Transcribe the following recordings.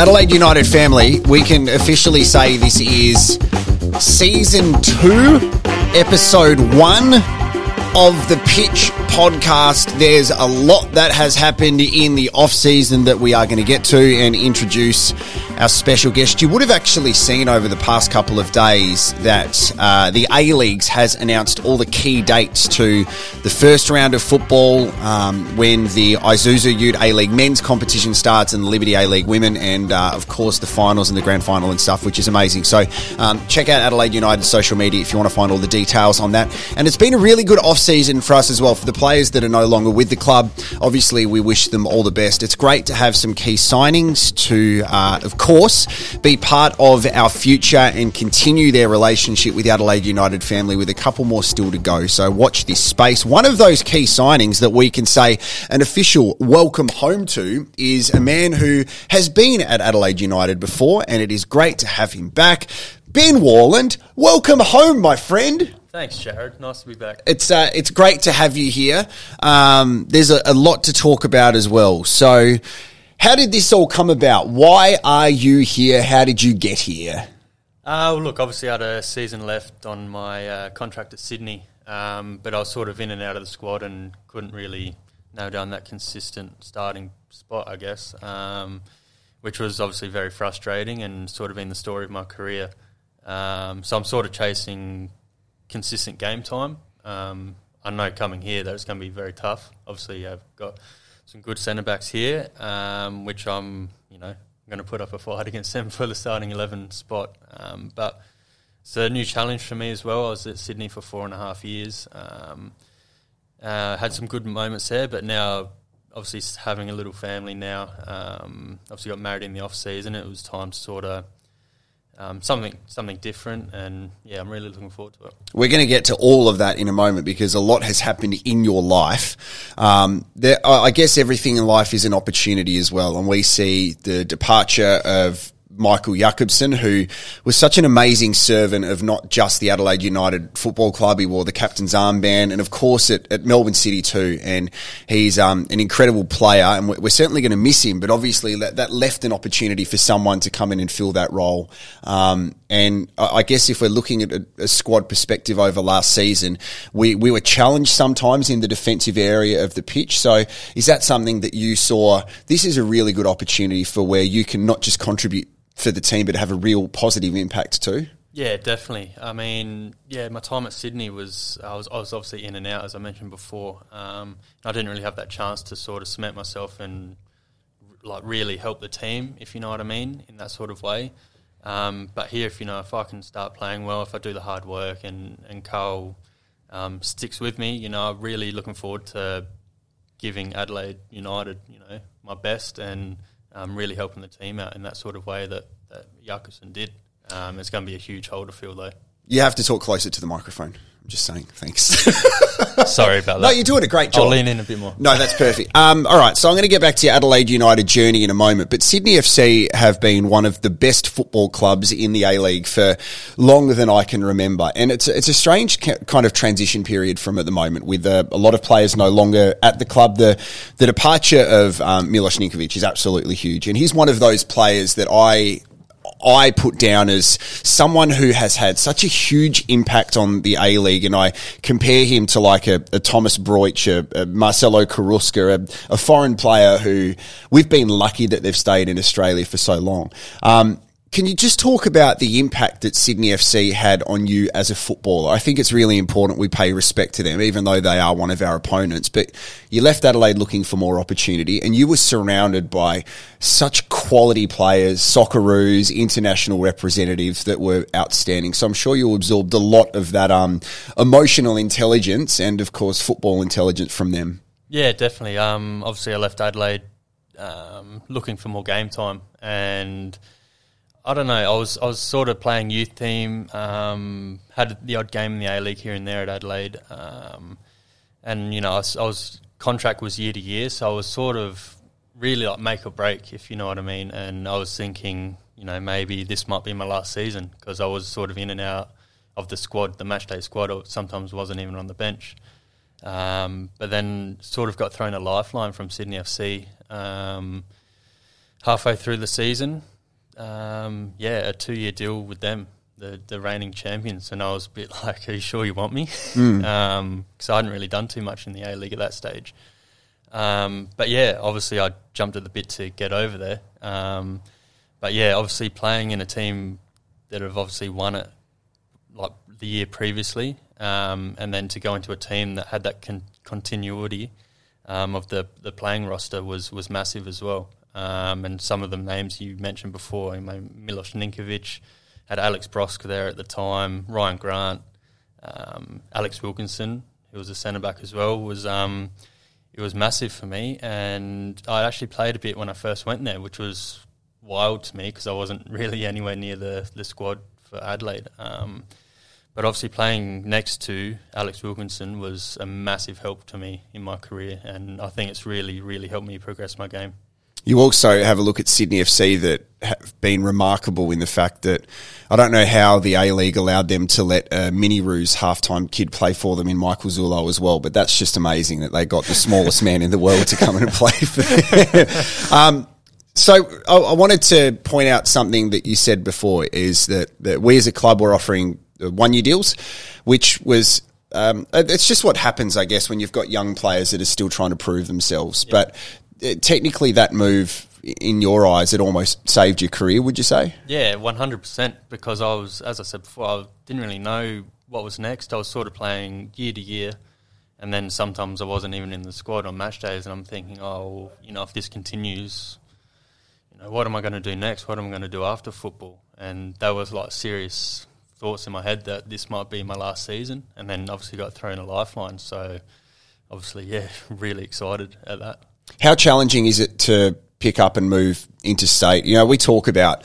Adelaide United family, we can officially say this is season two, episode one of the Pitch podcast. There's a lot that has happened in the off season that we are going to get to and introduce our special guest. You would have actually seen over the past couple of days that uh, the A Leagues has announced all the key dates to the first round of football um, when the Isuzu Ute A League men's competition starts and the Liberty A League women, and uh, of course the finals and the grand final and stuff, which is amazing. So um, check out Adelaide United social media if you want to find all the details on that. And it's been a really good off season for us as well for the players that are no longer with the club. Obviously, we wish them all the best. It's great to have some key signings to, uh, of course course, be part of our future and continue their relationship with the Adelaide United family with a couple more still to go. So watch this space. One of those key signings that we can say an official welcome home to is a man who has been at Adelaide United before, and it is great to have him back. Ben Warland, welcome home, my friend. Thanks, Jarrod. Nice to be back. It's uh, it's great to have you here. Um, there's a, a, lot to talk about as well. So, how did this all come about? Why are you here? How did you get here? Uh, well, look, obviously I had a season left on my uh, contract at Sydney, um, but I was sort of in and out of the squad and couldn't really nail down that consistent starting spot, I guess, um, which was obviously very frustrating and sort of been the story of my career. Um, so I'm sort of chasing consistent game time. Um, I know coming here that it's going to be very tough. Obviously, I've got some good centre backs here, um, which I'm you know going to put up a fight against them for the starting eleven spot. Um, but it's a new challenge for me as well. I was at Sydney for four and a half years. Um, uh, had some good moments there, but now obviously having a little family now. Um, obviously got married in the off season. It was time to sort of um, something something different, and yeah, I'm really looking forward to it. We're going to get to all of that in a moment because a lot has happened in your life. Um, there, I guess everything in life is an opportunity as well, and we see the departure of Michael Jakobsen, who was such an amazing servant of not just the Adelaide United Football Club. He wore the captain's armband, and of course at, at Melbourne City too. And he's um, an incredible player, and we're, certainly going to miss him. But obviously, that, that, left an opportunity for someone to come in and fill that role. Um, and I guess if we're looking at a, squad perspective over last season, we, we were challenged sometimes in the defensive area of the pitch. So is that something that you saw? This is a really good opportunity for where you can not just contribute for the team, but have a real positive impact too. Yeah, definitely. I mean, yeah, my time at Sydney was I was I was obviously in and out as I mentioned before. Um, I didn't really have that chance to sort of cement myself and like really help the team, if you know what I mean, in that sort of way. Um, but here, if you know, if I can start playing well, if I do the hard work, and and Carl um, sticks with me, you know, I'm really looking forward to giving Adelaide United, you know, my best and um, really helping the team out in that sort of way that, that did. Um, it's going to be a huge hole to fill, though. You have to talk closer to the microphone. I'm just saying. Thanks. Sorry about that. No, you're doing a great job. I'll lean in a bit more. No, that's perfect. Um, all right, so I'm going to get back to your Adelaide United journey in a moment. But Sydney FC have been one of the best football clubs in the A League for longer than I can remember, and it's it's a strange kind of transition period from at the moment with uh, a lot of players no longer at the club. The the departure of um, Milos Ninkovic is absolutely huge, and he's one of those players that I I put down as someone who has had such a huge impact on the A League, and I compare him to like a, a Thomas Broich, a, a Marcelo Carrusca, a, a, foreign player who we've been lucky that they've stayed in Australia for so long. Um, can you just talk about the impact that Sydney FC had on you as a footballer? I think it's really important we pay respect to them, even though they are one of our opponents. But you left Adelaide looking for more opportunity, and you were surrounded by such quality players, Socceroos, international representatives that were outstanding. So I'm sure you absorbed a lot of that um, emotional intelligence and, of course, football intelligence from them. Yeah, definitely. Um, obviously, I left Adelaide um, looking for more game time and – I don't know. I was I was sort of playing youth team. Um, had the odd game in the A League here and there at Adelaide, um, and you know I was, I was, contract was year to year, so I was sort of really like make or break, if you know what I mean. And I was thinking, you know, maybe this might be my last season because I was sort of in and out of the squad, the matchday squad. Or sometimes wasn't even on the bench. Um, but then sort of got thrown a lifeline from Sydney FC um, halfway through the season um, yeah, a two year deal with them, the the reigning champions, and I was a bit like, "Are you sure you want me?" Because Mm. um, I hadn't really done too much in the A League at that stage. Um, but yeah, obviously I jumped at the bit to get over there. Um, but yeah, obviously playing in a team that have obviously won it like the year previously, um, and then to go into a team that had that con- continuity um, of the the playing roster was was massive as well. Um, and some of the names you mentioned before, I mean, Milos Ninkovic, had Alex Brosque there at the time, Ryan Grant, um, Alex Wilkinson, who was a centre back as well, was um, it was massive for me. And I actually played a bit when I first went there, which was wild to me because I wasn't really anywhere near the the squad for Adelaide. Um, but obviously, playing next to Alex Wilkinson was a massive help to me in my career, and I think it's really, really helped me progress my game. You also have a look at Sydney FC that have been remarkable in the fact that I don't know how the A League allowed them to let a Mini Roos halftime kid play for them in Michael Zullo as well, but that's just amazing that they got the smallest man in the world to come in and play for them. um, so I, I wanted to point out something that you said before is that, that we as a club were offering one year deals, which was um, it's just what happens, I guess, when you've got young players that are still trying to prove themselves. But uh, Uh, technically, that move, in your eyes, it almost saved your career. Would you say? Yeah, one hundred percent. Because I was, as I said before, I didn't really know what was next. I was sort of playing year to year, and then sometimes I wasn't even in the squad on match days, and I'm thinking, oh, you know, if this continues, you know, what am I going to do next? What am I going to do after football? And that was like serious thoughts in my head that this might be my last season, and then obviously got thrown a lifeline. So obviously, yeah, really excited at that. How challenging is it to pick up and move interstate? You know, we talk about.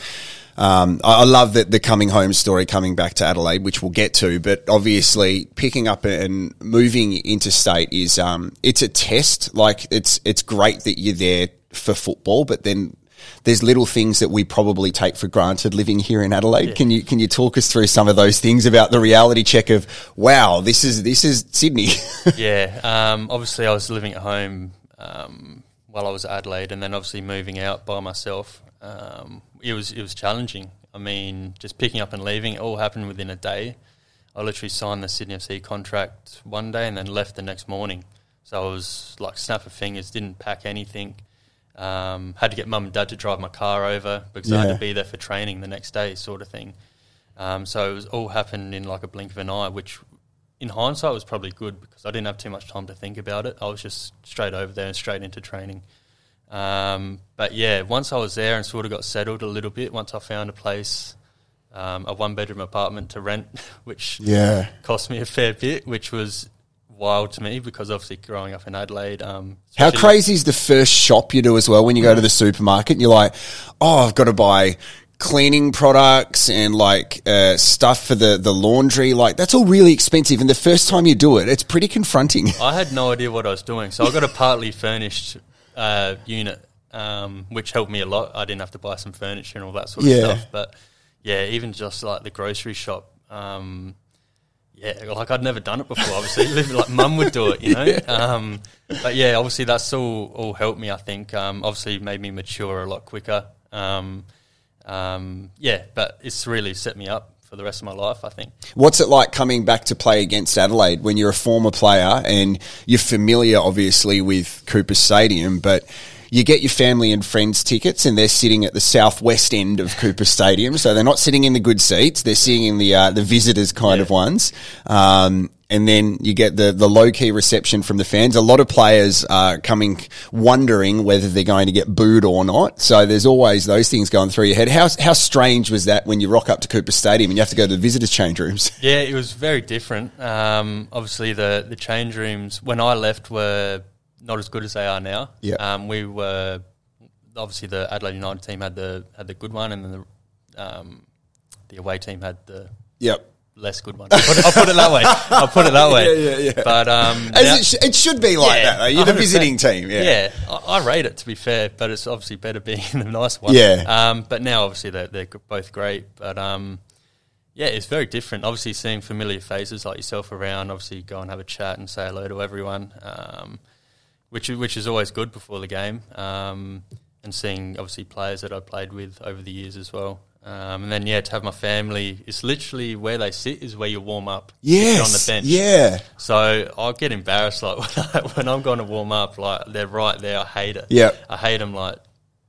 Um, I I love that the coming home story coming back to Adelaide, which we'll get to, but obviously picking up and moving interstate is um, it's a test. Like it's it's great that you're there for football, but then there's little things that we probably take for granted living here in Adelaide. Can you can you talk us through some of those things about the reality check of wow, this is this is Sydney. yeah, um, obviously I was living at home um, while I was at Adelaide, and then obviously moving out by myself. Um, it was it was challenging. I mean, just picking up and leaving, it all happened within a day. I literally signed the Sydney FC contract one day and then left the next morning. So I was like snap of fingers, didn't pack anything. Um, had to get mum and dad to drive my car over because I had to be there for training the next day, sort of thing. Um, so it was all happened in like a blink of an eye, which in hindsight was probably good because I didn't have too much time to think about it. I was just straight over there and straight into training. Um, but yeah, once I was there and sort of got settled a little bit, once I found a place, um, a one bedroom apartment to rent, which yeah. cost me a fair bit, which was wild to me because obviously growing up in Adelaide. Um, How crazy is the first shop you do as well when you go to the supermarket and you're like, oh, I've got to buy cleaning products and like uh, stuff for the, the laundry. Like that's all really expensive. And the first time you do it, it's pretty confronting. I had no idea what I was doing, so I got a partly furnished uh, unit, um, which helped me a lot. I didn't have to buy some furniture and all that sort of Yeah. stuff. But yeah, even just like the grocery shop, um, yeah, like I'd never done it before. Obviously, like mum would do it, you know. Um, but yeah, obviously that's all all helped me. I think um, obviously made me mature a lot quicker. Um, um, yeah, but it's really set me up for the rest of my life. I think. What's it like coming back to play against Adelaide when you're a former player and you're familiar, obviously, with Cooper Stadium, but you get your family and friends tickets and they're sitting at the southwest end of Cooper Stadium, so they're not sitting in the good seats; they're sitting in the uh, the visitors kind of ones. Um, and then you get the, the low key reception from the fans. A lot of players are coming wondering whether they're going to get booed or not. So there's always those things going through your head. How, how strange was that when you rock up to Cooper Stadium and you have to go to the visitors' change rooms? Yeah, it was very different. Um, obviously, the the change rooms when I left were not as good as they are now. Yeah. Um, we were obviously the Adelaide United team had the had the good one, and then the um, the away team had the Yep. Less good one. I'll put, I'll put it that way. I'll put it that way. Yeah, yeah, yeah. But um, As now- it, sh- it should be like Yeah, that, though. You're the 100%. visiting team. Yeah. yeah, I, I rate it to be fair, but it's obviously better being in the nice one. Yeah. Um, but now obviously they're, they're both great, but um, yeah, it's very different. Obviously, seeing familiar faces like yourself around, obviously go and have a chat and say hello to everyone, um, which is- which is always good before the game. Um, and seeing obviously players that I've played with over the years as well. Um, and then yeah, to have my family, it's literally where they sit is where you warm up. Yes. on the bench. Yeah. So I get embarrassed like when, I, when I'm going to warm up, like they're right there. I hate it. Yeah. I hate them like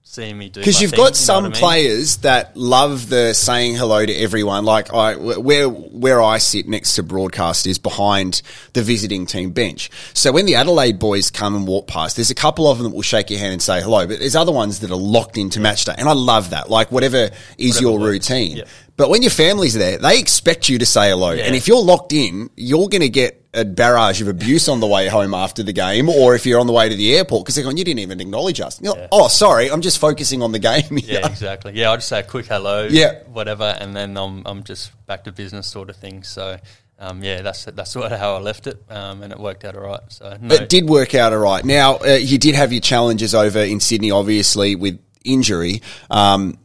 seeing me do. Because you've thing, you got some I mean? players that love the saying hello to everyone. Like I, where where I sit next to broadcast is behind the visiting team bench. So when the Adelaide boys come and walk past, there's a couple of them that will shake your hand and say hello, but there's other ones that are locked into match day, and I love that. Like whatever is Whatever your works. routine. Yeah. But when your family's there, they expect you to say hello, Yeah. and if you're locked in, you're going to get a barrage of abuse on the way home after the game, or if you're on the way to the airport because they're going, you didn't even acknowledge us. You're like, oh, sorry, I'm just focusing on the game. here." Yeah, exactly. Yeah, I just say a quick hello, Yeah. whatever, and then I'm I'm just back to business sort of thing. So, um, yeah, that's that's sort of how I left it, um, and it worked out all right. So, no, It did work out all right. Now, uh, you did have your challenges over in Sydney, obviously, with injury. Um,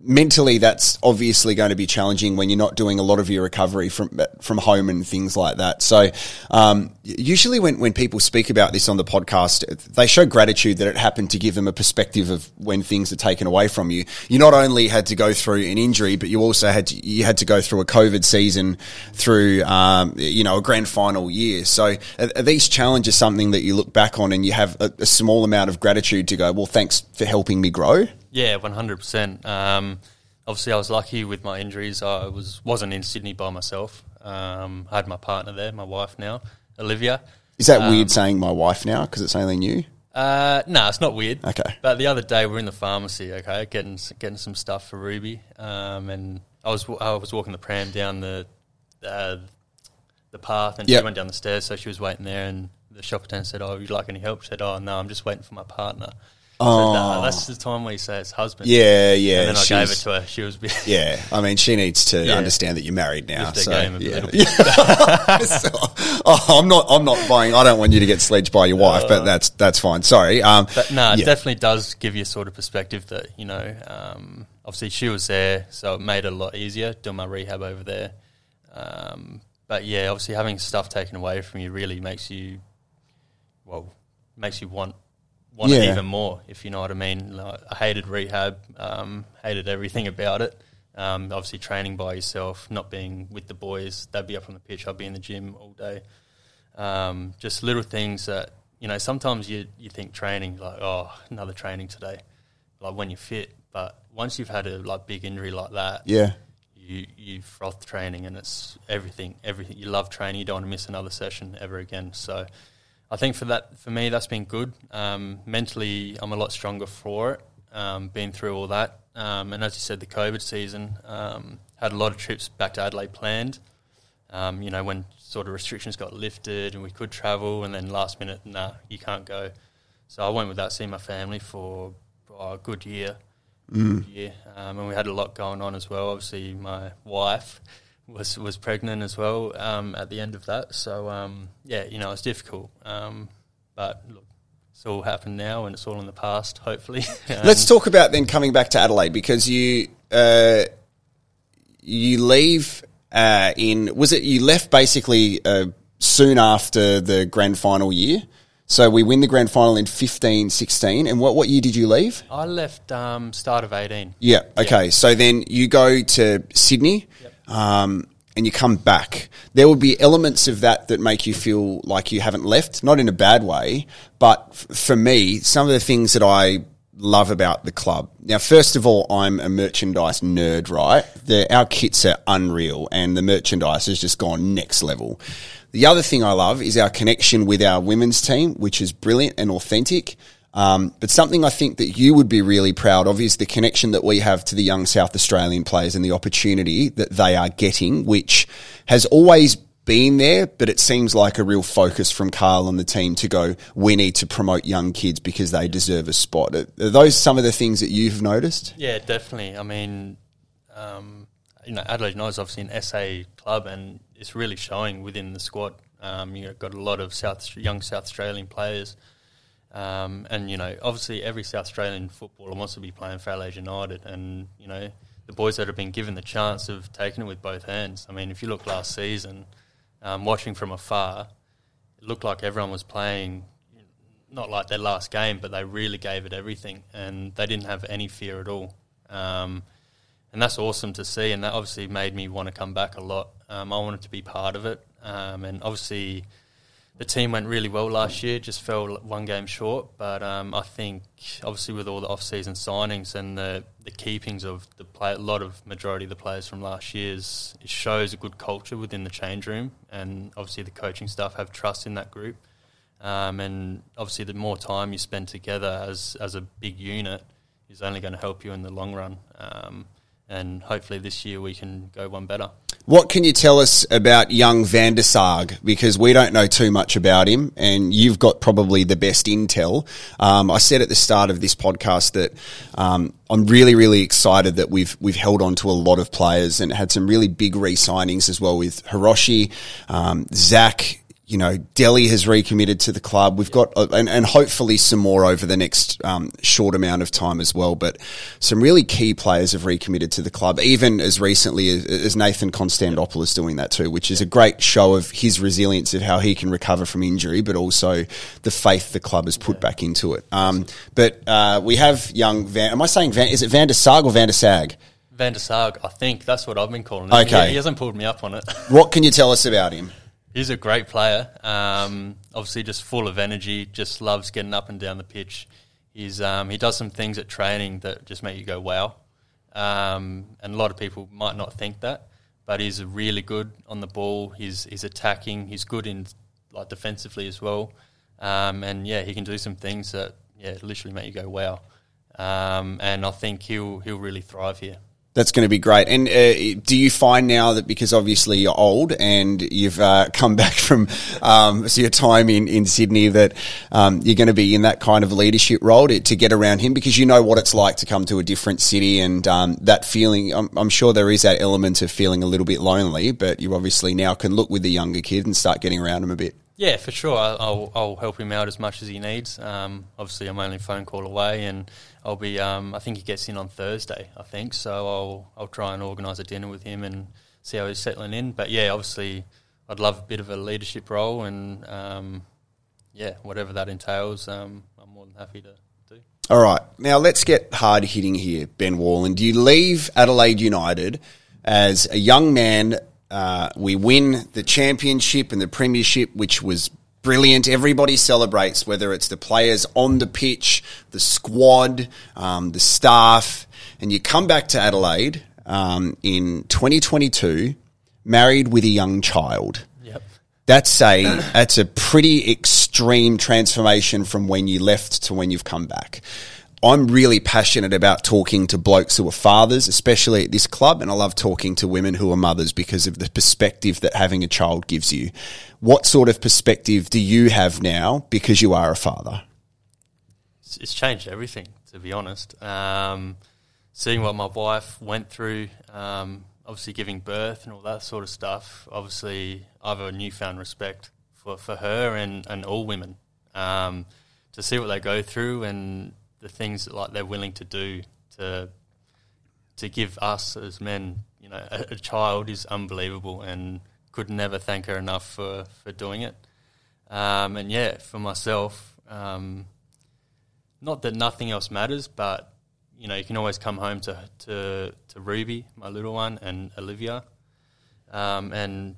mentally, that's obviously going to be challenging when you're not doing a lot of your recovery from from home and things like that. So, um, usually when, when people speak about this on the podcast, they show gratitude that it happened to give them a perspective of when things are taken away from you. You not only had to go through an injury, but you also had to, you had to go through a COVID season, through um, you know a grand final year. So, are, these challenges something that you look back on and you have a, a small amount of gratitude to go? Well, thanks for helping me grow. Yeah, one hundred percent. Um, Obviously, I was lucky with my injuries. I was wasn't in Sydney by myself. Um, I had my partner there, my wife now, Olivia. Is that Um, weird saying my wife now because it's only new? Uh, no, it's not weird. Okay. But the other day we are in the pharmacy, okay, getting getting some stuff for Ruby, um, and I was I was walking the pram down the uh, the path, and Yep. she went down the stairs, so she was waiting there, and the shop attendant said, "Oh, would you like any help?" She said, "Oh, no, I'm just waiting for my partner." Oh. said, "Nah, that's the time where you say it's husband. Yeah, yeah. And then I gave it she's- to her. She was Yeah, I mean, she needs to Yeah. understand that you're married now. Lift her So, game a yeah. little. So, oh, I'm not. I'm not buying. I don't want you to get sledged by your wife, but that's that's fine. Sorry. Um, But no, it yeah. definitely does give you a sort of perspective that you know. Um, obviously, she was there, so it made it a lot easier doing my rehab over there. Um, but yeah, obviously, having stuff taken away from you really makes you, well, makes you want want it even more. If you know what I mean. Like, I hated rehab, um, hated everything about it. Um, obviously, training by yourself, not being with the boys. They'd be up on the pitch. I'd be in the gym all day. Um, just little things that you know. Sometimes you you think training like oh another training today, like when you're fit. But once you've had a like big injury like that, yeah. you you froth training and it's everything. Everything you love training. You don't want to miss another session ever again. So. I think for that, for me, that's been good. Um, mentally, I'm a lot stronger for it. Um, been through all that, um, and as you said, the COVID season um, had a lot of trips back to Adelaide planned. Um, you know, when sort of restrictions got lifted and we could travel, and then last minute, nah, you can't go. So I went without seeing my family for oh, a good year. Good year, um, and we had a lot going on as well. Obviously, my wife was was pregnant as well um, at the end of that. So um, yeah, you know, it's difficult. Um, but look, it's all happened now, and it's all in the past. Hopefully, Let's talk about then coming back to Adelaide because you uh, you leave uh, in was it you left basically uh, soon after the grand final year. So we win the grand final in 15, 16. And what, what year did you leave? I left um, start of eighteen. Yeah. Okay. So then you go to Sydney, um, and you come back. There will be elements of that that make you feel like you haven't left, not in a bad way, but f- for me, some of the things that I love about the club. Now, first of all, I'm a merchandise nerd, right? The, our kits are unreal, and the merchandise has just gone next level. The other thing I love is our connection with our women's team, which is brilliant and authentic. Um, but something I think that you would be really proud of is the connection that we have to the young South Australian players and the opportunity that they are getting, which has always been there, but it seems like a real focus from Carl and the team to go, we need to promote young kids because they deserve a spot. Are those some of the things that you've noticed? Yeah, definitely. I mean, um, you know, Adelaide is obviously an SA club, and it's really showing within the squad. Um, you've got a lot of South young South Australian players, um, and you know, obviously, every South Australian footballer wants to be playing for Adelaide United, and you know, the boys that have been given the chance have taken it with both hands. I mean, if you look last season, um, watching from afar, it looked like everyone was playing not like their last game, but they really gave it everything, and they didn't have any fear at all. Um, and that's awesome to see, and that obviously made me want to come back a lot. Um, I wanted to be part of it, um, and obviously the team went really well last year, just fell one game short. But um, I think obviously with all the off-season signings and the, the keepings of the play, a lot of majority of the players from last year's, it shows a good culture within the change room, and obviously the coaching staff have trust in that group. Um, and obviously, the more time you spend together as as a big unit is only going to help you in the long run. Um, and hopefully, this year we can go one better. What can you tell us about young Van der Sarg? Because we don't know too much about him, and you've got probably the best intel. Um, I said at the start of this podcast that um, I'm really, really excited that we've we've held on to a lot of players and had some really big re-signings as well with Hiroshi, um, Zach you know, Delhi has recommitted to the club. We've got, uh, and, and hopefully some more over the next um, short amount of time as well. But some really key players have recommitted to the club, even as recently as, as Nathan Konstandopoulos doing that too, which is a great show of his resilience of how he can recover from injury, but also the faith the club has put yeah. back into it. Um, but uh, we have young Van. Am I saying Van? Is it Van der Sag or Van der Sag? Van der Sag, I think that's what I've been calling him. Okay, he, he hasn't pulled me up on it. what can you tell us about him? He's a great player. Um, obviously, just full of energy. Just loves getting up and down the pitch. He's um, he does some things at training that just make you go wow. Um, and a lot of people might not think that, but he's really good on the ball. He's he's attacking. He's good in like defensively as well. Um, and yeah, he can do some things that yeah literally make you go wow. Um, and I think he'll he'll really thrive here. That's going to be great. And uh, do you find now that because obviously you're old and you've uh, come back from um, so your time in, in Sydney that um, you're going to be in that kind of leadership role to, to, get around him because you know what it's like to come to a different city and um, that feeling. I'm, I'm, sure there is that element of feeling a little bit lonely, but you obviously now can look with the younger kid and start getting around him a bit. Yeah, for sure. I'll, I'll help him out as much as he needs. Um, obviously, I'm only a phone call away, and I'll be. Um, I think he gets in on Thursday. I think so. I'll I'll try and organise a dinner with him and see how he's settling in. But yeah, obviously, I'd love a bit of a leadership role, and um, yeah, whatever that entails, um, I'm more than happy to do. All right, now let's get hard hitting here, Ben Warland. You leave Adelaide United as a young man uh, we win the championship and the premiership, which was brilliant. Everybody celebrates, whether it's the players on the pitch, the squad, um, the staff. And you come back to Adelaide um, in 2022, married with a young child. Yep. That's a that's a pretty extreme transformation from when you left to when you've come back. I'm really passionate about talking to blokes who are fathers, especially at this club, and I love talking to women who are mothers because of the perspective that having a child gives you. What sort of perspective do you have now because you are a father? It's changed everything, to be honest. Um, seeing what my wife went through, um, obviously giving birth and all that sort of stuff, obviously I have a newfound respect for, for her and, and all women. Um, to see what they go through and the things that like they're willing to do to to give us as men, you know, a, a, child is unbelievable, and could never thank her enough for for doing it. Um, and yeah, for myself, um, not that nothing else matters, but you know, you can always come home to to, to Ruby, my little one, and Olivia, um, and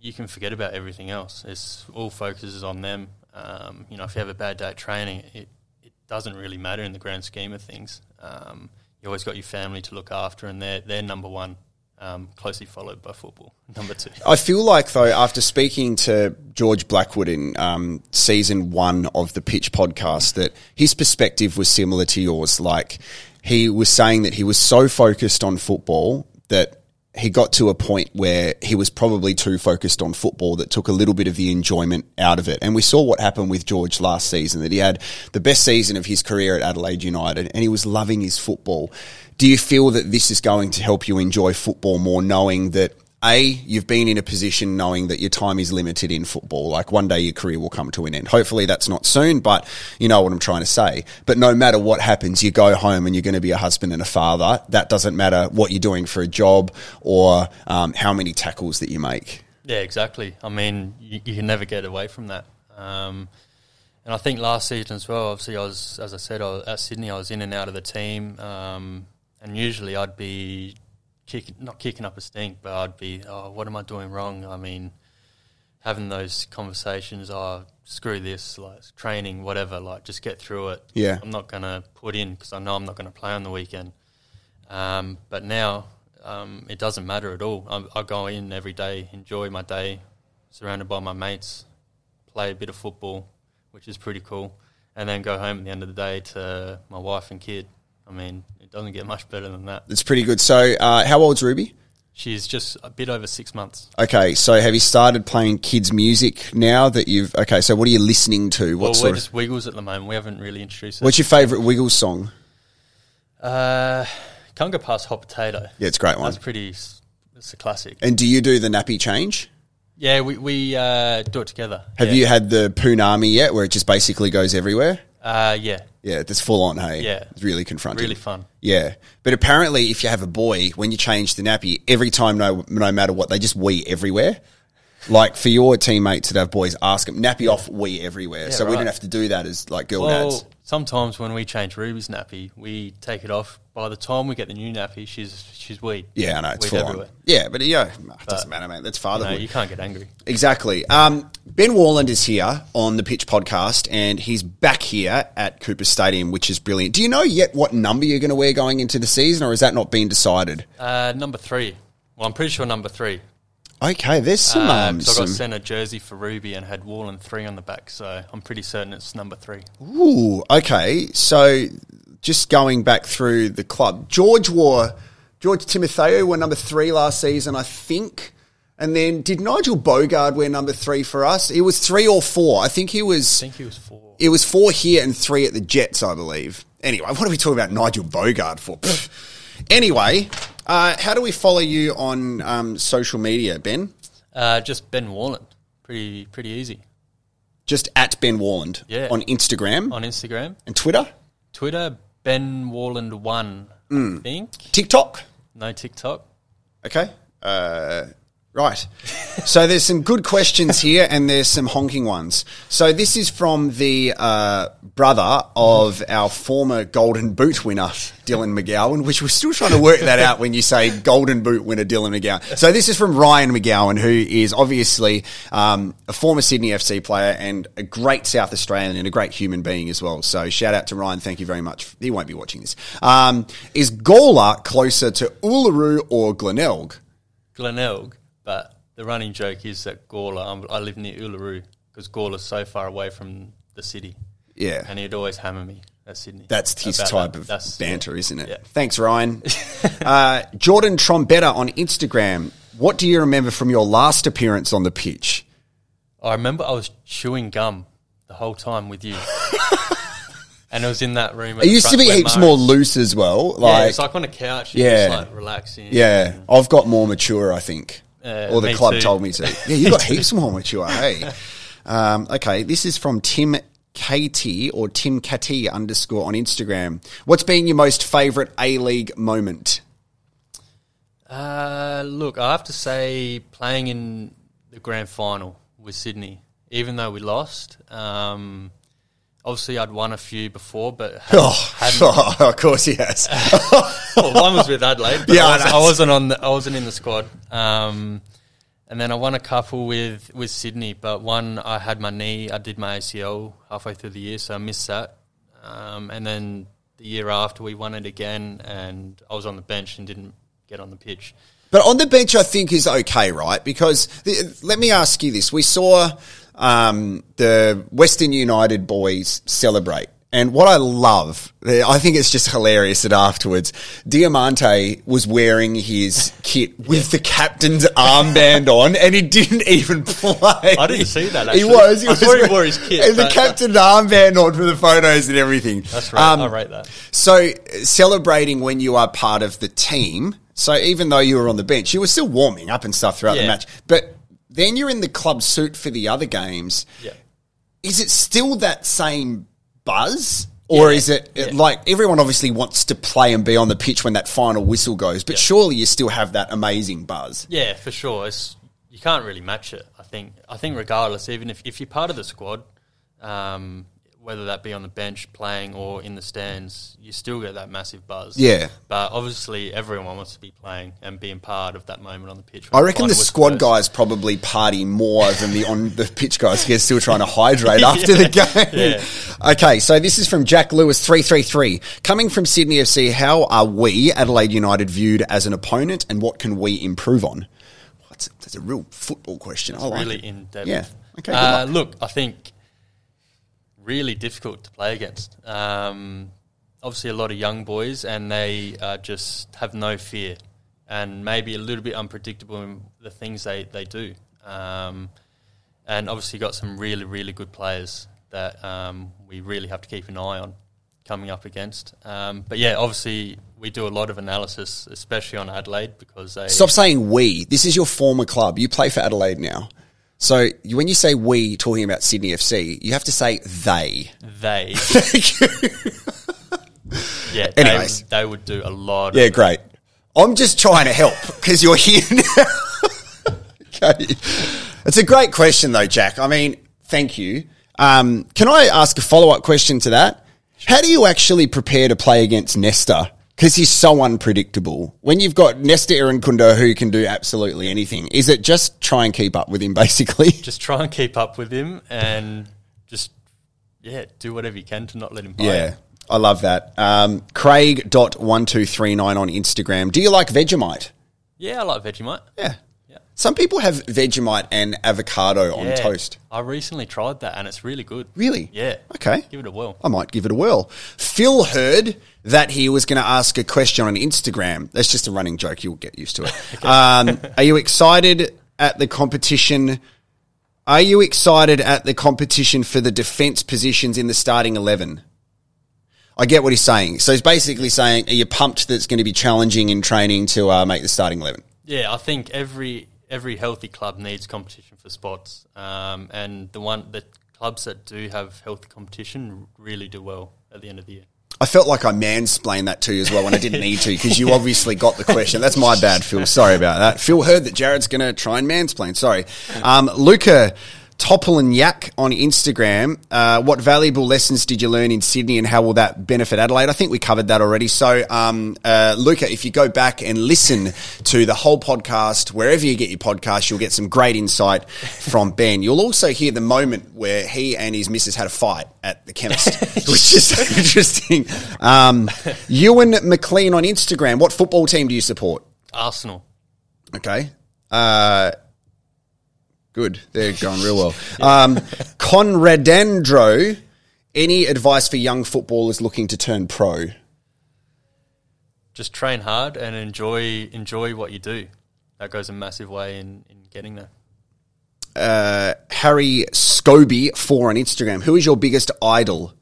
you can forget about everything else. It's all focuses on them. Um, you know, if you have a bad day at training, it doesn't really matter in the grand scheme of things. Um, you always got your family to look after, and they're they're number one. Um, closely followed by football, number two. I feel like though, after speaking to George Blackwood in um, season one of the Pitch podcast, that his perspective was similar to yours. Like he was saying that he was so focused on football that he got to a point where he was probably too focused on football that took a little bit of the enjoyment out of it. And we saw what happened with George last season, that he had the best season of his career at Adelaide United and he was loving his football. Do you feel that this is going to help you enjoy football more, knowing that a, you've been in a position knowing that your time is limited in football. Like one day your career will come to an end. Hopefully that's not soon, but you know what I'm trying to say. But no matter what happens, you go home and you're going to be a husband and a father. That doesn't matter what you're doing for a job or um, how many tackles that you make. Yeah, exactly. I mean, you, you, can never get away from that. Um, And I think last season as well. Obviously, I was, as I said, I was, at Sydney, I was in and out of the team, um, and usually I'd be kicking, not kicking up a stink, but I'd be, oh, what am I doing wrong? I mean, having those conversations, oh, screw this, like training, whatever, like just get through it. Yeah. I'm not going to put in because I know I'm not going to play on the weekend. Um, but now um, it doesn't matter at all. I, I go in every day, enjoy my day, surrounded by my mates, play a bit of football, which is pretty cool, and then go home at the end of the day to my wife and kid. I mean, it doesn't get much better than that. It's pretty good. So, uh, how old's Ruby? She's just a bit over six months. Okay, so have you started playing kids' music now that you've? Okay, so what are you listening to? What well, sort we're of? just Wiggles at the moment. We haven't really introduced it. What's your favourite Wiggles song? Uh, can't go past Hot Potato. Yeah, it's a great one. That's pretty. It's a classic. And do you do the nappy change? Yeah, we we uh, do it together. Have yeah. you had the Poonami yet, where it just basically goes everywhere? Uh, yeah, Yeah, that's full on. Hey, Yeah. it's really confronting. really fun. Yeah, but apparently, if you have a boy, when you change the nappy, every time, no, no matter what, they just wee everywhere. Like for your teammates that have boys, ask them nappy off, wee everywhere. so we right. don't have to do that as like girl Well, dads. Sometimes when we change Ruby's nappy, we take it off. By the time we get the new nappy, she's she's weed. Yeah, I know it's weed full everywhere. on. Yeah, but yeah, it doesn't matter, mate. That's You, know, fatherhood. you can't get angry. Exactly. Um, ben Warland is here on the Pitch Podcast, and he's back here at Cooper Stadium, which is brilliant. Do you know yet what number you're going to wear going into the season, or has that not been decided? Uh, number three. Well, I'm pretty sure number three. Okay, there's some. Uh, um, 'cause I got some sent a jersey for Ruby and had Warland three on the back, so I'm pretty certain it's number three. ooh, okay, so just going back through the club, George wore George Timotheou wore number three last season, I think. And then did Nigel Boogaard wear number three for us? It was three or four. I think he was. I think he was four. It was four here and three at the Jets, I believe. Anyway, what are we talking about Nigel Boogaard for? Anyway, uh, how do we follow you on um, social media, Ben? Uh, just Ben Warland. Pretty pretty easy. Just at Ben Warland Yeah. on Instagram On Instagram, and Twitter, Twitter, Ben Warland one. Mm. I think TikTok. no TikTok. Okay. Uh, right. so there's some good questions here, and there's some honking ones. So this is from the uh, brother of our former Golden Boot winner, Dylan McGowan, which we're still trying to work that out when you say Golden Boot winner Dylan McGowan. So this is from Ryan McGowan, who is obviously um, a former Sydney FC player and a great South Australian and a great human being as well. So shout out to Ryan. Thank you very much. He won't be watching this. Um, is Gawler closer to Uluru or Glenelg? Glenelg, but the running joke is that Gawler, I'm, I live near Uluru because Gawler's so far away from the city, Yeah. and he'd always hammer me at Sydney. That's his type that. of That's- banter, isn't it? Yeah. Thanks, Ryan. uh, Jordan Trombetta on Instagram. What do you remember from your last appearance on the pitch? I remember I was chewing gum the whole time with you, and it was in that room. It used to be heaps Murray- more loose as well. Yeah, it's like on a couch, Yeah. yeah, just like relaxing. yeah, I've got more mature, I think. Uh, or the club too. told me to. Yeah, you got heaps more mature, hey. Um, okay, this is from Tim Katie or Tim Kati underscore on Instagram. What's been your most favourite A League moment? Uh, look, I have to say, playing in the grand final with Sydney, even though we lost, um, obviously I'd won a few before, but hadn't, Oh, hadn't of course he has. well, one was with Adelaide. But Yeah, I, was, wasn't on. The, I wasn't in the squad. Um, and then I won a couple with with Sydney, but one I had my knee. I did my ACL halfway through the year, so I missed that. Um, and then the year after, we won it again, and I was on the bench and didn't get on the pitch. But on the bench, I think is okay, right? Because the, let me ask you this: we saw um, the Western United boys celebrate, and what I love, I think it's just hilarious that afterwards, Diamanti was wearing his kit with the captain's armband on, and he didn't even play. I didn't see that, He was. He I was he wearing- wore his kit, and the but- captain's armband on for the photos and everything. That's right. Um, I rate that. so celebrating when you are part of the team. So even though you were on the bench, you were still warming up and stuff throughout the match. But then you're in the club suit for the other games. Yeah. Is it still that same buzz? Or Yeah. is it, it Yeah. like everyone obviously wants to play and be on the pitch when that final whistle goes, but surely you still have that amazing buzz? Yeah, for sure. It's, you can't really match it. I think. I think regardless, even if, if you're part of the squad, um, whether that be on the bench playing or in the stands, you still get that massive buzz. Yeah. But obviously, everyone wants to be playing and being part of that moment on the pitch. I reckon the squad guys probably party more than the on the pitch guys. They're still trying to hydrate after the game. Okay, so this is from Jack Lewis three three three. Coming from Sydney FC, how are we Adelaide United viewed as an opponent, and what can we improve on? That's a, that's a real football question. I like really it. in depth. Yeah. Okay. Uh, look, I think really difficult to play against. Um, obviously, a lot of young boys, and they uh, just have no fear, and maybe a little bit unpredictable in the things they they do. Um, and obviously, got some really really good players that um, we really have to keep an eye on coming up against. Um, but yeah, obviously, we do a lot of analysis, especially on Adelaide, because they Stop saying we. This is your former club. You play for Adelaide now. So when you say we, talking about Sydney FC, you have to say they. they yeah Anyways. they, they would do a lot. Yeah, great. I'm just trying to help because you're here now. okay. It's a great question, though, Jack. I mean, thank you. Um, can I ask a follow up question to that? How do you actually prepare to play against Nesta? Because he's so unpredictable. When you've got Nesta Irankunda who can do absolutely anything, is it just try and keep up with him, basically? just try and keep up with him and just yeah, do whatever you can to not let him play. Yeah, I love that. Um, Craig.1239 on Instagram. Do you like Vegemite? Yeah, I like Vegemite. Yeah. Some people have Vegemite and avocado on Yeah. toast. I recently tried that and it's really good. Really? Yeah. Okay. Give it a whirl. I might give it a whirl. Phil heard that he was going to ask a question on Instagram. That's just a running joke. You'll get used to it. um, are you excited at the competition? Are you excited at the competition for the defence positions in the starting 11? I get what he's saying. So he's basically saying, are you pumped that it's going to be challenging in training to uh, make the starting 11? Yeah, I think every every healthy club needs competition for spots, um, and the one the clubs that do have healthy competition really do well at the end of the year. I felt like I mansplained that to you as well when I didn't need to because you obviously got the question. That's my bad, Phil. Sorry about that. Phil heard that Jarrod's going to try and mansplain. Sorry. Um, Luca Toppel and Yak on Instagram. Uh, what valuable lessons did you learn in Sydney and how will that benefit Adelaide? I think we covered that already. So, um, uh, Luca, if you go back and listen to the whole podcast, wherever you get your podcast, you'll get some great insight from Ben. You'll also hear the moment where he and his missus had a fight at the chemist, which is interesting. Um, Ewan McLean on Instagram. What football team do you support? Arsenal. Okay. Uh, good. They're going real well. Um, Conradandro, any advice for young footballers looking to turn pro? Just train hard and enjoy enjoy what you do. That goes a massive way in, in getting there. Uh, Harry Scobie, for on Instagram. Who is your biggest idol?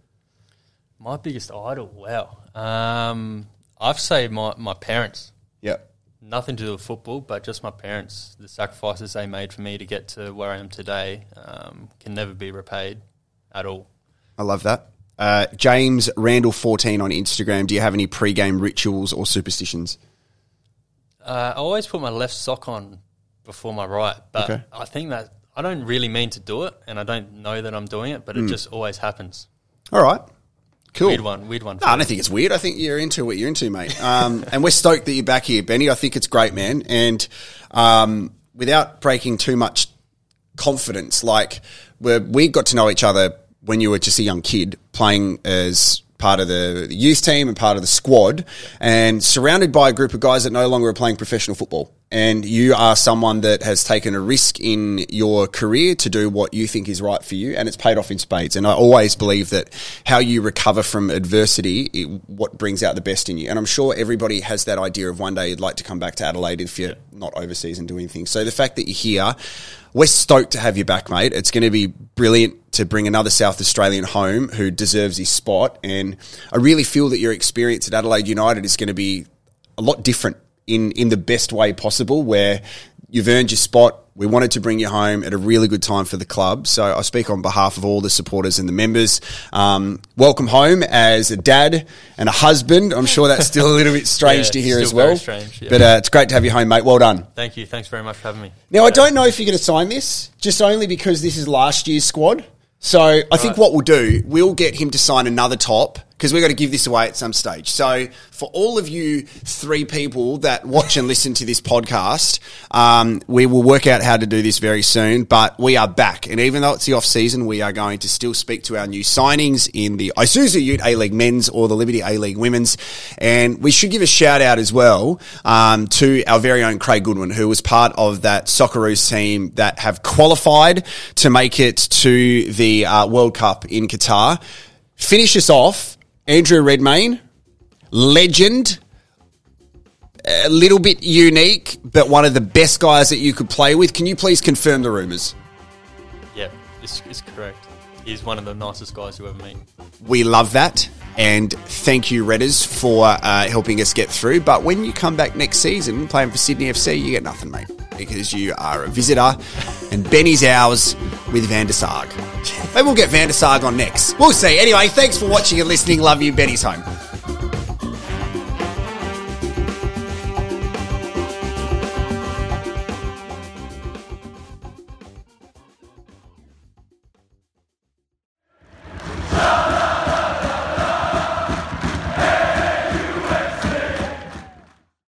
My biggest idol, wow. Um, I've say my, my parents. Nothing to do with football, but just my parents. The sacrifices they made for me to get to where I am today um, can never be repaid at all. I love that. Uh, James Randall, 14 on Instagram. Do you have any pre-game rituals or superstitions? Uh, I always put my left sock on before my right, but Okay. I think that I don't really mean to do it, and I don't know that I'm doing it, but Hmm. it just always happens. All right. Cool. Weird one, weird one. No, I don't think it's weird. I think you're into what you're into, mate. Um, and we're stoked that you're back here, Benny. I think it's great, man. And um, without breaking too much confidence, like we we got to know each other when you were just a young kid playing as part of the youth team and part of the squad, and surrounded by a group of guys that no longer are playing professional football. And you are someone that has taken a risk in your career to do what you think is right for you, and it's paid off in spades. And I always believe that how you recover from adversity, it, what brings out the best in you. And I'm sure everybody has that idea of one day you'd like to come back to Adelaide if you're not overseas and doing things. So the fact that you're here, we're stoked to have you back, mate. It's going to be brilliant to bring another South Australian home who deserves his spot. And I really feel that your experience at Adelaide United is going to be a lot different in, in the best way possible, where you've earned your spot. We wanted to bring you home at a really good time for the club. So I speak on behalf of all the supporters and the members. Um, welcome home as a dad and a husband. I'm sure that's still a little bit strange Yeah, to hear as well. very strange, yeah. But uh, it's great to have you home, mate. Well done. Thank you. Thanks very much for having me. Now, I don't know if you're going to sign this, just only because this is last year's squad. So I think what we'll do, we'll get him to sign another top because we've got to give this away at some stage. So for all of you three people that watch and listen to this podcast, um, we will work out how to do this very soon. But we are back, and even though it's the off season, we are going to still speak to our new signings in the Isuzu Ute A League Men's or the Liberty A League Women's, and we should give a shout out as well um, to our very own Craig Goodwin, who was part of that Socceroos team that have qualified to make it to the uh, World Cup in Qatar. Finish us off Andrew Redmayne, legend, a little bit unique, but one of the best guys that you could play with. Can you please confirm the rumours? Yeah, it's, it's correct. He's one of the nicest guys you ever meet. We love that. And thank you, Redders, for uh, helping us get through. But when you come back next season playing for Sydney FC, you get nothing, mate, because you are a visitor. And Benny's ours with Van der Sarg. Maybe we'll get Van der Sarg on next. We'll see. Anyway, thanks for watching and listening. Love you. Benny's home.